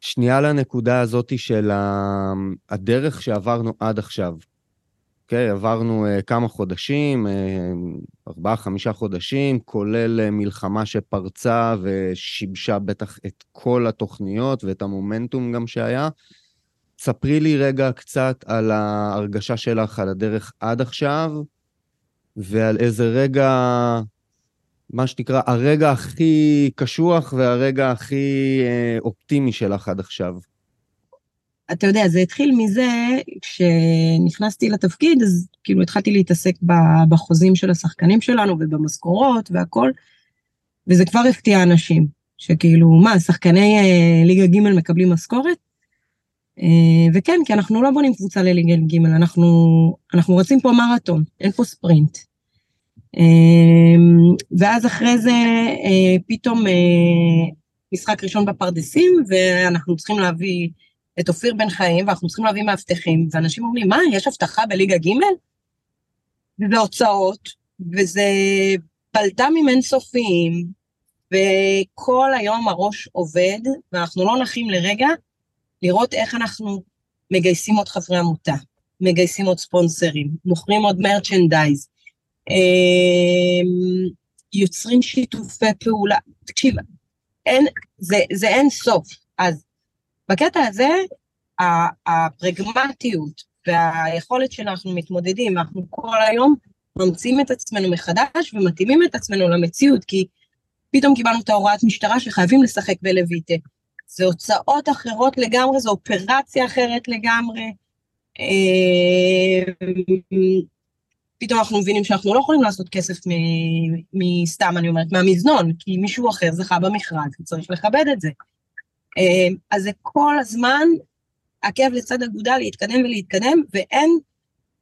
Speaker 2: שנייה לנקודה הזאת של הדרך שעברנו עד עכשיו. אוקיי, okay, עברנו uh, כמה חודשים, uh, ארבעה, חמישה חודשים, כולל uh, מלחמה שפרצה ושיבשה בטח את כל התוכניות ואת המומנטום גם שהיה. ספרי לי רגע קצת על ההרגשה שלך, על הדרך עד עכשיו, ועל איזה רגע מה שנקרא, הרגע הכי קשוח והרגע הכי אה, אופטימי שלך עד עכשיו?
Speaker 5: אתה יודע, זה התחיל מזה, כשנכנסתי לתפקיד, אז כאילו התחלתי להתעסק בחוזים של השחקנים שלנו ובמשכורות והכל, וזה כבר הפתיע אנשים, שכאילו, מה, שחקני אה, ליגה ג' מקבלים משכורת? אה, וכן, כי אנחנו לא בונים קבוצה לליגה ג', אנחנו, אנחנו רצים פה מרתון, אין פה ספרינט. אמ, ואז אחרי זה אה, פתאום אה, משחק ראשון בפרדסים, ואנחנו צריכים להביא את אופיר בן חיים, ואנחנו צריכים להביא מאבטחים, ואנשים אומרים, מה, יש הבטחה בליגה ג'? וזה הוצאות, וזה פלט"מים אינסופיים, וכל היום הראש עובד, ואנחנו לא נחים לרגע לראות איך אנחנו מגייסים עוד חברי עמותה, מגייסים עוד ספונסרים, מוכרים עוד מרצ'נדייז, אמ, יוצרים שיתופי פעולה. תקשיב, אין, זה, זה אין סוף. אז בקטע הזה, הפרגמטיות והיכולת שאנחנו מתמודדים, אנחנו כל היום ממציאים את עצמנו מחדש ומתאימים את עצמנו למציאות, כי פתאום קיבלנו את ההוראת משטרה שחייבים לשחק בלויטה. זה הוצאות אחרות לגמרי, זו אופרציה אחרת לגמרי. אה, פתאום אנחנו מבינים שאנחנו לא יכולים לעשות כסף מסתם, אני אומרת, מהמזנון, כי מישהו אחר זכה במכרז, וצריך לכבד את זה. אה, אז זה כל הזמן עקב לצד אגודל להתקדם ולהתקדם, ואין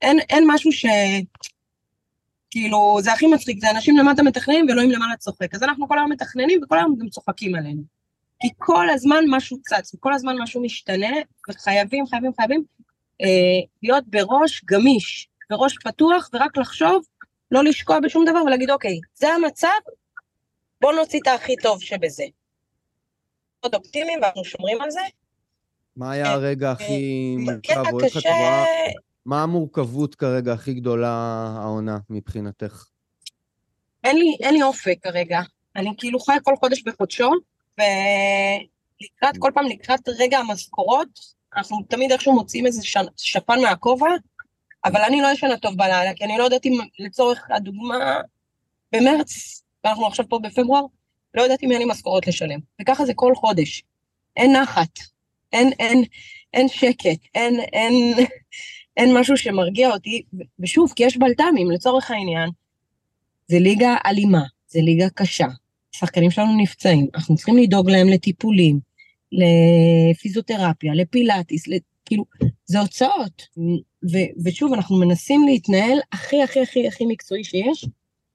Speaker 5: אין, אין משהו ש... כאילו, זה הכי מצחיק, זה אנשים למטה מתכננים ואלוהים למעלה צוחק. אז אנחנו כל היום מתכננים וכל היום גם צוחקים עלינו. כי כל הזמן משהו צץ, וכל הזמן משהו משתנה, וחייבים, חייבים, חייבים אה, להיות בראש גמיש, בראש פתוח, ורק לחשוב, לא לשקוע בשום דבר ולהגיד, אוקיי, זה המצב, בואו נוציא את הכי טוב שבזה. מאוד אופטימיים ואנחנו שומרים על זה.
Speaker 2: מה היה הרגע הכי מורכב, או איך את רואה, מה המורכבות כרגע הכי גדולה העונה מבחינתך?
Speaker 5: אין לי, אין לי אופק כרגע. אני כאילו חיה כל חודש בחודשו, ולקראת, כל פעם לקראת רגע המשכורות, אנחנו תמיד איכשהו מוצאים איזה. שפן מהכובע, אבל אני לא ישנה טוב בלילה, כי אני לא יודעת אם לצורך הדוגמה, במרץ, ואנחנו עכשיו פה בפברואר, לא יודעת אם אין לי משכורות לשלם. וככה זה כל חודש. אין נחת, אין, אין, אין שקט, אין, אין, אין משהו שמרגיע אותי, ושוב, כי יש בלת"מים, לצורך העניין, זה ליגה אלימה, זה ליגה קשה, שחקנים שלנו נפצעים, אנחנו צריכים לדאוג להם לטיפולים, לפיזיותרפיה, לפילאטיס, כאילו, זה הוצאות. ו- ושוב, אנחנו מנסים להתנהל הכי הכי הכי הכי מקצועי שיש,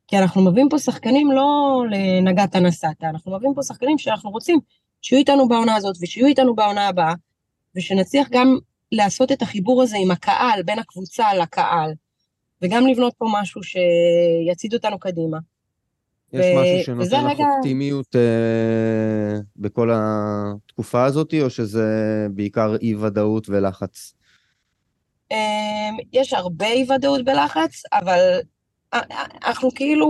Speaker 5: כי אנחנו מביאים פה שחקנים לא לנגעת נסעת, אנחנו מביאים פה שחקנים שאנחנו רוצים שיהיו איתנו בעונה הזאת ושיהיו איתנו בעונה הבאה, ושנצליח גם לעשות את החיבור הזה עם הקהל, בין הקבוצה לקהל, וגם לבנות פה משהו שיצעיד אותנו קדימה.
Speaker 2: יש. משהו שנותן לך רגע... אופטימיות אה, בכל התקופה הזאת, או שזה בעיקר אי-ודאות ולחץ?
Speaker 5: אה, יש הרבה אי-ודאות בלחץ, אבל אה, אנחנו כאילו,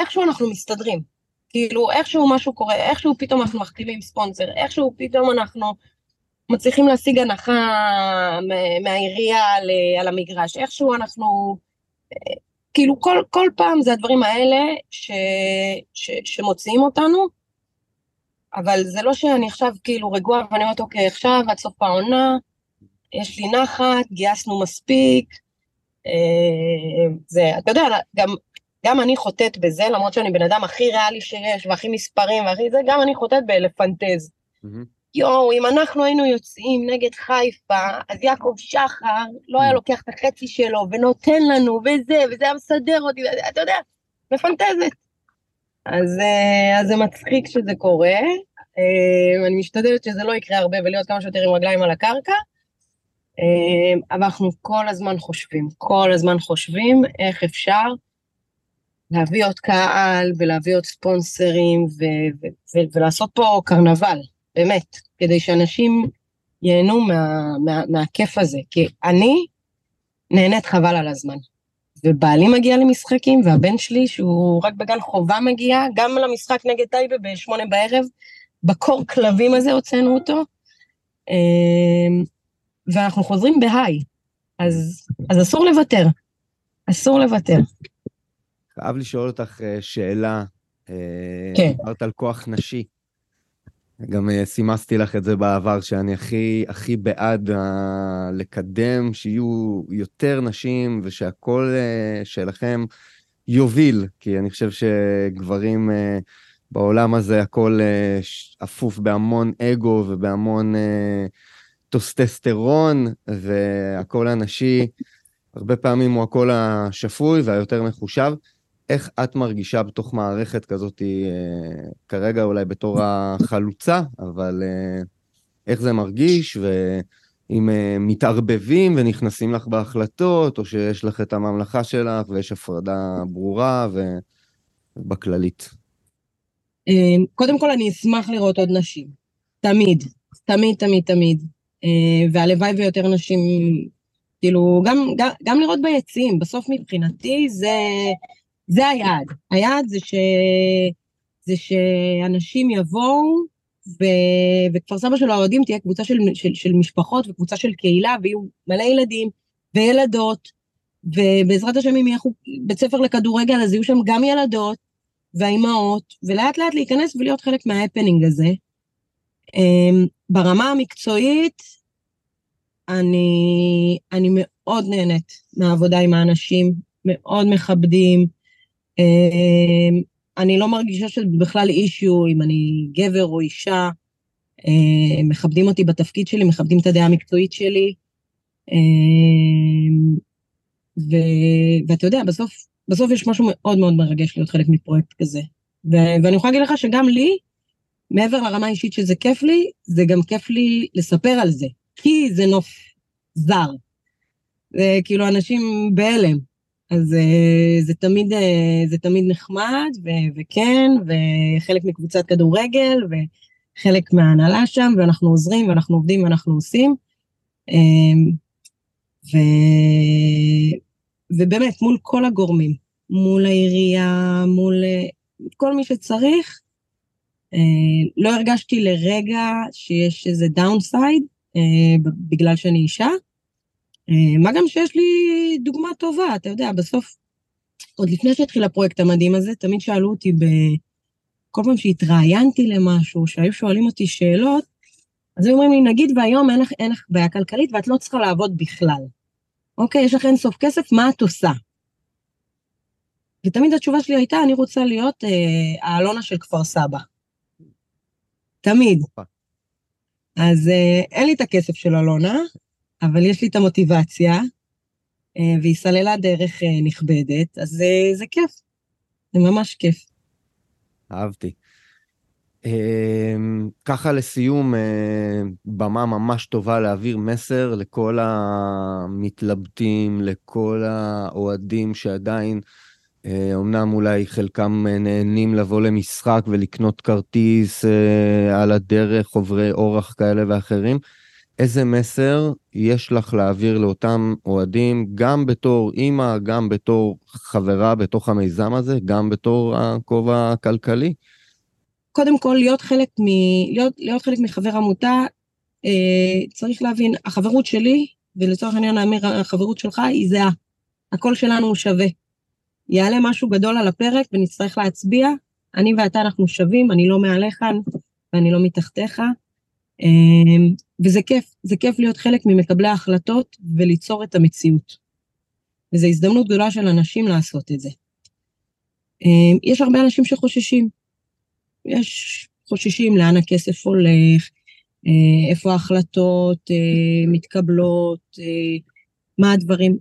Speaker 5: איכשהו אנחנו מסתדרים. כאילו, איכשהו משהו קורה, איכשהו פתאום אנחנו מחתימים ספונסר, איכשהו פתאום אנחנו מצליחים להשיג הנחה מהעירייה על המגרש, איכשהו אנחנו... כאילו כל, כל פעם זה הדברים האלה ש, ש, שמוציאים אותנו, אבל זה לא שאני עכשיו כאילו רגועה ואני אומרת, אוקיי, עכשיו עד סוף העונה, יש לי נחת, גייסנו מספיק. אה, זה, אתה יודע, גם, גם אני חוטאת בזה, למרות שאני בן אדם הכי ריאלי שיש, והכי מספרים, והכי זה, גם אני חוטאת בלפנטז. Mm-hmm. יואו, אם אנחנו היינו יוצאים נגד חיפה, אז יעקב שחר לא היה mm. לוקח את החצי שלו ונותן לנו וזה, וזה היה מסדר אותי, אתה יודע, מפנטזת. אז, אה, אז זה מצחיק שזה קורה, אה, אני משתדלת שזה לא יקרה הרבה ולהיות כמה שיותר עם רגליים על הקרקע, אה, אבל אנחנו כל הזמן חושבים, כל הזמן חושבים איך אפשר להביא עוד קהל ולהביא עוד ספונסרים ו- ו- ו- ולעשות פה קרנבל. באמת, כדי שאנשים ייהנו מה, מה, מהכיף הזה. כי אני נהנית חבל על הזמן. ובעלי מגיע למשחקים, והבן שלי, שהוא רק בגן חובה מגיע, גם למשחק נגד טייבה בשמונה בערב, בקור כלבים הזה הוצאנו אותו, אמ, ואנחנו חוזרים בהיי. אז, אז אסור לוותר. אסור לוותר.
Speaker 2: חייב לשאול אותך אה, שאלה. אה, כן. דיברת על כוח נשי. גם אה, סימסתי לך את זה בעבר, שאני הכי, הכי בעד uh, לקדם, שיהיו יותר נשים ושהקול אה, שלכם יוביל, כי אני חושב שגברים בעולם הזה, הכל אפוף בהמון אגו ובהמון טסטוסטרון, והקול הנשי הרבה פעמים הוא הקול השפוי והיותר מחושב. איך את מרגישה בתוך מערכת כזאת, אה, כרגע אולי בתור החלוצה, אבל אה, איך זה מרגיש, ואם אה, מתערבבים ונכנסים לך בהחלטות, או שיש לך את הממלכה שלך ויש הפרדה ברורה ובכללית.
Speaker 5: קודם כל, אני אשמח לראות עוד נשים. תמיד. תמיד, תמיד, תמיד. אה, והלוואי ויותר נשים, כאילו, גם, גם, גם לראות ביציעים, בסוף מבחינתי זה, זה היעד. היעד זה, ש, זה שאנשים יבואו, ו, וכפר סבא של האוהדים תהיה קבוצה של, של, של משפחות וקבוצה של קהילה, ויהיו מלא ילדים וילדות, ובעזרת השם אם יהיה בית ספר לכדורגל, אז יהיו שם גם ילדות והאימהות, ולאט לאט להיכנס ולהיות חלק מההפנינג הזה. אמ, ברמה המקצועית, אני, אני מאוד נהנית מהעבודה עם האנשים, מאוד מכבדים. אמ, אני לא מרגישה שזה בכלל אישיו אם אני גבר או אישה. אמ, מכבדים אותי בתפקיד שלי, מכבדים את הדעה המקצועית שלי. ו, ואתה יודע, בסוף, בסוף יש משהו מאוד מאוד מרגש להיות חלק מפרויקט כזה. ו, ואני יכולה להגיד לך שגם לי, מעבר לרמה האישית שזה כיף לי, זה גם כיף לי לספר על זה, כי זה נוף זר. זה כאילו אנשים בהלם. אז אה, זה תמיד, אה, זה תמיד נחמד, ו- וכן, וחלק מקבוצת כדורגל, וחלק מההנהלה שם, ואנחנו עוזרים, ואנחנו עובדים, ואנחנו עושים. אמ, ו... ובאמת, מול כל הגורמים, מול העירייה, מול אה, כל מי שצריך, לא הרגשתי לרגע שיש איזה דאונסייד בגלל שאני אישה. אה, מה גם שיש לי דוגמה טובה, אתה יודע, בסוף, עוד לפני שהתחיל הפרויקט המדהים הזה, תמיד שאלו אותי, ב... כל פעם שהתראיינתי למשהו, שהיו שואלים אותי שאלות, אז היו אומרים לי, נגיד והיום אין לך, אין לך בעיה כלכלית ואת לא צריכה לעבוד בכלל. אוקיי, יש לך אין סוף כסף, מה את עושה? ותמיד התשובה שלי הייתה, אני רוצה להיות אה, האלונה של כפר סבא. תמיד. אז אה, אין לי את הכסף של אלונה, אבל יש לי את המוטיבציה, אה, והיא סללה דרך אה, נכבדת, אז אה, זה כיף. זה ממש כיף.
Speaker 2: אהבתי. ככה לסיום, במה ממש טובה להעביר מסר לכל המתלבטים, לכל האוהדים שעדיין, אומנם אולי חלקם נהנים לבוא למשחק ולקנות כרטיס על הדרך, עוברי אורח כאלה ואחרים. איזה מסר יש לך להעביר לאותם אוהדים, גם בתור אימא, גם בתור חברה בתוך המיזם הזה, גם בתור הכובע הכלכלי?
Speaker 5: קודם כל, להיות חלק, מ... להיות, להיות חלק מחבר עמותה, אה, צריך להבין, החברות שלי, ולצורך העניין האמיר, החברות שלך היא זהה. הקול שלנו הוא שווה. יעלה משהו גדול על הפרק ונצטרך להצביע, אני ואתה אנחנו שווים, אני לא מעליך ואני לא מתחתיך. אה, וזה כיף, זה כיף להיות חלק ממקבלי ההחלטות וליצור את המציאות. וזו הזדמנות גדולה של אנשים לעשות את זה. אה, יש הרבה אנשים שחוששים, יש חוששים לאן הכסף הולך, אה, איפה ההחלטות אה, מתקבלות, אה, מה הדברים,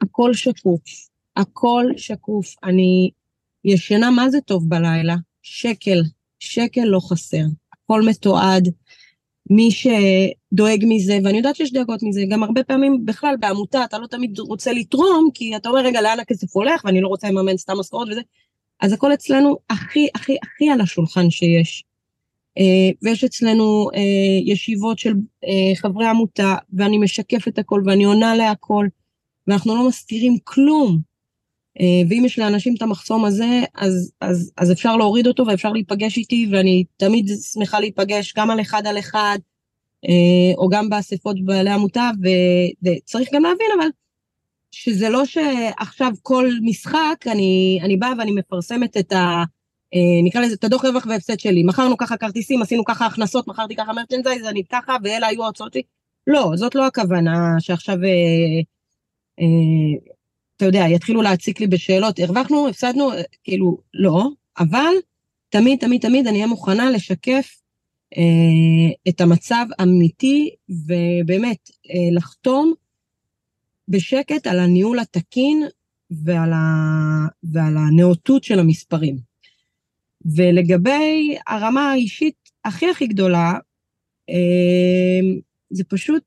Speaker 5: הכל שקוף, הכל שקוף. אני ישנה מה זה טוב בלילה, שקל, שקל לא חסר, הכל מתועד. מי שדואג מזה, ואני יודעת שיש דאגות מזה, גם הרבה פעמים בכלל בעמותה אתה לא תמיד רוצה לתרום, כי אתה אומר רגע לאן הכסף הולך ואני לא רוצה לממן סתם משכורת וזה, אז הכל אצלנו הכי הכי הכי על השולחן שיש. אה, ויש אצלנו אה, ישיבות של אה, חברי עמותה, ואני משקפת הכל ואני עונה להכל, ואנחנו לא מסתירים כלום. ואם יש לאנשים את המחסום הזה, אז, אז, אז אפשר להוריד אותו ואפשר להיפגש איתי, ואני תמיד שמחה להיפגש גם על אחד על אחד, או גם באספות בעלי עמותה, וצריך גם להבין, אבל שזה לא שעכשיו כל משחק אני, אני באה ואני מפרסמת את ה... אה, נקרא לזה את הדוח רווח והפסד שלי. מכרנו ככה כרטיסים, עשינו ככה הכנסות, מכרתי ככה מרצ'נזייז, אני ככה, ואלה היו ההוצאות שלי. לא, זאת לא הכוונה שעכשיו, אה, אה, אתה יודע, יתחילו להציק לי בשאלות, הרווחנו, הפסדנו, אה, כאילו, לא, אבל תמיד, תמיד, תמיד אני אהיה מוכנה לשקף אה, את המצב האמיתי, ובאמת, אה, לחתום בשקט על הניהול התקין ועל, ה... ועל הנאותות של המספרים. ולגבי הרמה האישית הכי הכי גדולה, אמ, זה פשוט,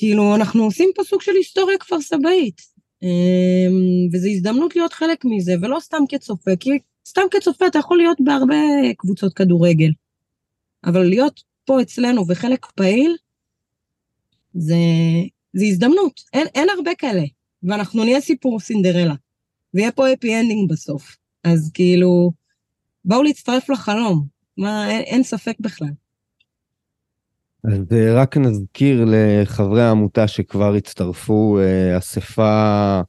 Speaker 5: כאילו, אנחנו עושים פה סוג של היסטוריה כפר סבאית. אמ, וזו הזדמנות להיות חלק מזה, ולא סתם כצופה, כי סתם כצופה אתה יכול להיות בהרבה קבוצות כדורגל. אבל להיות פה אצלנו וחלק פעיל, זה, זה הזדמנות. אין, אין הרבה כאלה. ואנחנו נהיה סיפור סינדרלה. ויהיה פה happy ending בסוף. אז כאילו, בואו להצטרף לחלום. מה, אין, אין ספק בכלל.
Speaker 2: אז אה, רק נזכיר לחברי העמותה שכבר הצטרפו, אה, אספה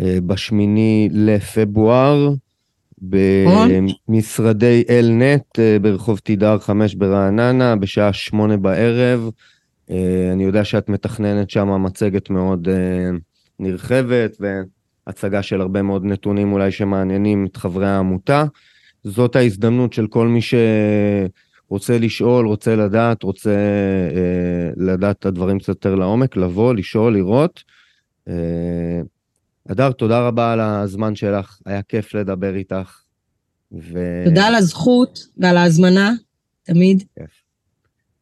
Speaker 2: אה, בשמיני לפברואר, במשרדי אלנט ברחוב תידר 5 ברעננה, בשעה שמונה בערב. אני יודע שאת מתכננת שם מצגת מאוד נרחבת והצגה של הרבה מאוד נתונים אולי שמעניינים את חברי העמותה. זאת ההזדמנות של כל מי שרוצה לשאול, רוצה לדעת, רוצה אה, לדעת את הדברים קצת יותר לעומק, לבוא, לשאול, לראות. אה, תודה רבה על הזמן שלך, היה כיף לדבר איתך.
Speaker 5: ו... תודה על הזכות ועל ההזמנה, תמיד.
Speaker 2: כיף.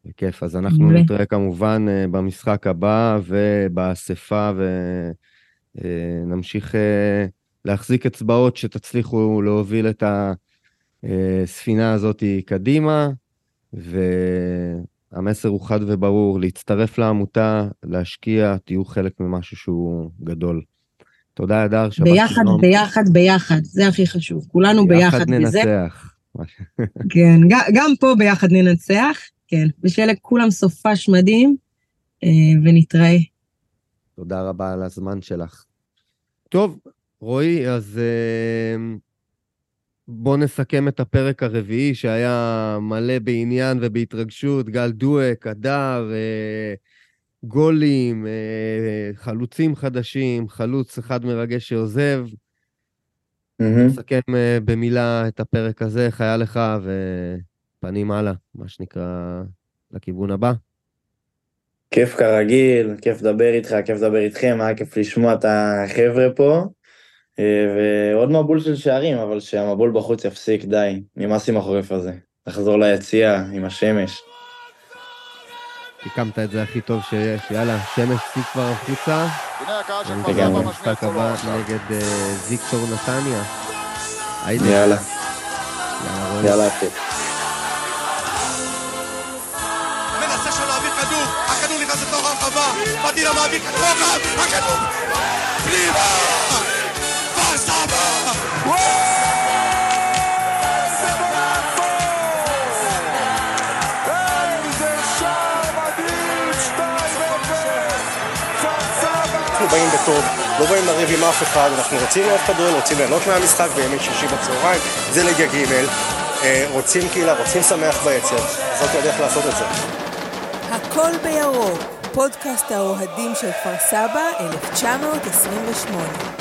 Speaker 2: בכיף, אז אנחנו ו... נתראה כמובן אה, במשחק הבא ובאספה ונמשיך אה, אה, להחזיק אצבעות שתצליחו להוביל את הספינה הזאת קדימה, והמסר הוא חד וברור, להצטרף לעמותה, להשקיע, תהיו חלק ממשהו שהוא גדול. תודה, אדר,
Speaker 5: שבת ביחד, שלום. ביחד, ביחד, זה הכי חשוב. כולנו ביחד,
Speaker 2: ביחד ננצח.
Speaker 5: כן, גם פה ביחד ננצח. כן, ושיהיה לכולם סופש מדהים, אה, ונתראה.
Speaker 2: תודה רבה על הזמן שלך. טוב, רועי, אז אה, בוא נסכם את הפרק הרביעי שהיה מלא בעניין ובהתרגשות, גל דואק, הדר, אה, גולים, חלוצים חדשים, חלוץ אחד מרגש שעוזב. Mm-hmm. נסכם במילה את הפרק הזה, איך היה לך, ו... פנים הלאה, מה שנקרא, לכיוון הבא.
Speaker 3: כיף כרגיל, כיף לדבר איתך, כיף לדבר איתכם, היה כיף לשמוע את החבר'ה פה. אה, ועוד מבול של שערים, אבל שהמבול בחוץ יפסיק, די, נמאס עם החורף הזה. לחזור ליציע עם השמש.
Speaker 2: סיכמת את זה הכי טוב שיש, יאללה, שמש צאי כבר החוצה.
Speaker 3: לגמרי.
Speaker 2: המשחק הבא נגד אה, ויקטור נתניה.
Speaker 3: יאללה. יאללה, אחי. נכנס לתוך הרחבה, מדינה מעביר כדור הכדור פנימה! אנחנו באים בטוב, לא באים לריב עם אף אחד, אנחנו רוצים לראות כדורגל, רוצים ליהנות מהמשחק בימי שישי בצהריים, זה ליגה ג', אה, רוצים קהילה, רוצים שמח ביצר, זאת הדרך לעשות את זה.
Speaker 1: הכל בירוק, פודקאסט האוהדים של כפר סבא, 1928.